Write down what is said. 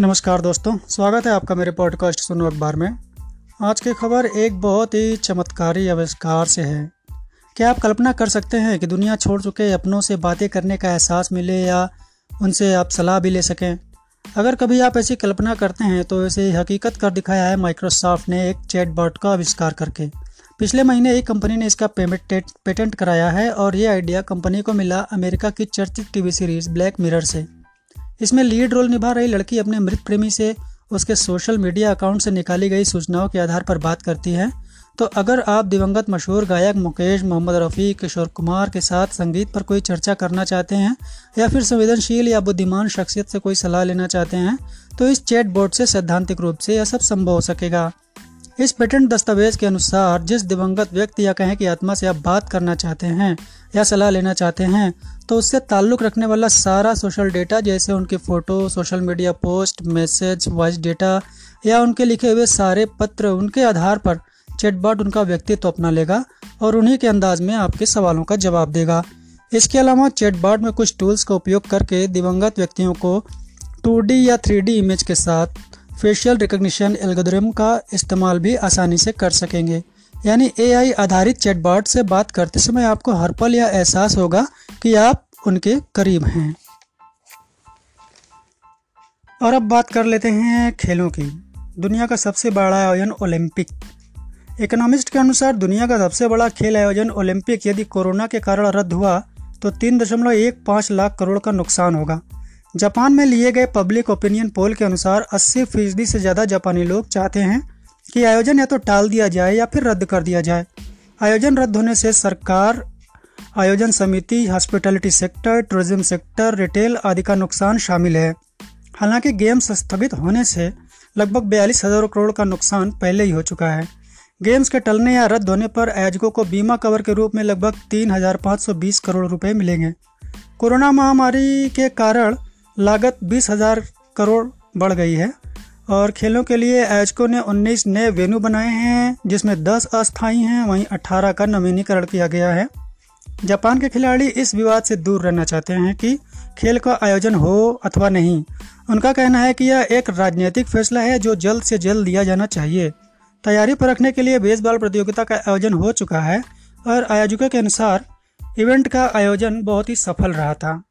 नमस्कार दोस्तों, स्वागत है आपका मेरे पॉडकास्ट सुनो अखबार में। आज की खबर एक बहुत ही चमत्कारी आविष्कार से है। क्या आप कल्पना कर सकते हैं कि दुनिया छोड़ चुके अपनों से बातें करने का एहसास मिले या उनसे आप सलाह भी ले सकें? अगर कभी आप ऐसी कल्पना करते हैं तो इसे हकीकत कर दिखाया है माइक्रोसॉफ्ट ने एक चैट बॉट का आविष्कार करके। पिछले महीने एक कंपनी ने इसका पेमेंट पेटेंट कराया है और ये आइडिया कंपनी को मिला अमेरिका की चर्चित टीवी सीरीज़ ब्लैक मिरर से। इसमें लीड रोल निभा रही लड़की अपने मृत प्रेमी से उसके सोशल मीडिया अकाउंट से निकाली गई सूचनाओं के आधार पर बात करती है। तो अगर आप दिवंगत मशहूर गायक मुकेश, मोहम्मद रफ़ी, किशोर कुमार के साथ संगीत पर कोई चर्चा करना चाहते हैं या फिर संवेदनशील या बुद्धिमान शख्सियत से कोई सलाह लेना चाहते हैं तो इस चैट बोर्ड से सैद्धांतिक रूप से यह सब संभव हो सकेगा। इस पेटेंट दस्तावेज़ के अनुसार जिस दिवंगत व्यक्ति या कहें कि आत्मा से आप बात करना चाहते हैं या सलाह लेना चाहते हैं तो उससे ताल्लुक़ रखने वाला सारा सोशल डेटा जैसे उनके photo social media post message voice data या उनके लिखे हुए सारे पत्र उनके आधार पर चैटबॉट उनका व्यक्तित्व अपना लेगा और उन्हीं के अंदाज में आपके सवालों का जवाब देगा। इसके अलावा चैटबॉट में कुछ टूल्स का उपयोग करके दिवंगत व्यक्तियों को 2D या 3D इमेज के साथ फेशियल रिकग्निशन एल्गोरिथम का इस्तेमाल भी आसानी से कर सकेंगे। यानी एआई आधारित चैटबॉट से बात करते समय आपको हर पल यह एहसास होगा कि आप उनके करीब हैं। और अब बात कर लेते हैं खेलों की। दुनिया का सबसे बड़ा आयोजन ओलंपिक। इकोनॉमिस्ट के अनुसार दुनिया का सबसे बड़ा खेल आयोजन ओलंपिक यदि कोरोना के कारण रद्द हुआ तो तीन दशमलव एक पाँच लाख करोड़ का नुकसान होगा। जापान में लिए गए पब्लिक ओपिनियन पोल के अनुसार 80 फ़ीसदी से ज़्यादा जापानी लोग चाहते हैं कि आयोजन या तो टाल दिया जाए या फिर रद्द कर दिया जाए। आयोजन रद्द होने से सरकार, आयोजन समिति, hospitality sector, tourism sector, retail आदि का नुकसान शामिल है। हालाँकि गेम्स स्थगित होने से लगभग बयालीस हज़ार करोड़ का नुकसान पहले ही हो चुका है। गेम्स के टलने या रद्द होने पर आयोजकों को बीमा कवर के रूप में लगभग तीन हज़ार पाँच सौ बीस करोड़ रुपए मिलेंगे। कोरोना महामारी के कारण लागत बीस हज़ार करोड़ बढ़ गई है। और खेलों के लिए आयोजकों ने 19 नए वेन्यू बनाए हैं, जिसमें 10 अस्थायी हैं, वहीं 18 का नवीनीकरण किया गया है। जापान के खिलाड़ी इस विवाद से दूर रहना चाहते हैं कि खेल का आयोजन हो अथवा नहीं। उनका कहना है कि यह एक राजनीतिक फैसला है जो जल्द से जल्द लिया जाना चाहिए। तैयारी पर रखने के लिए बेसबॉल प्रतियोगिता का आयोजन हो चुका है, और आयोजकों के अनुसार इवेंट का आयोजन बहुत ही सफल रहा था।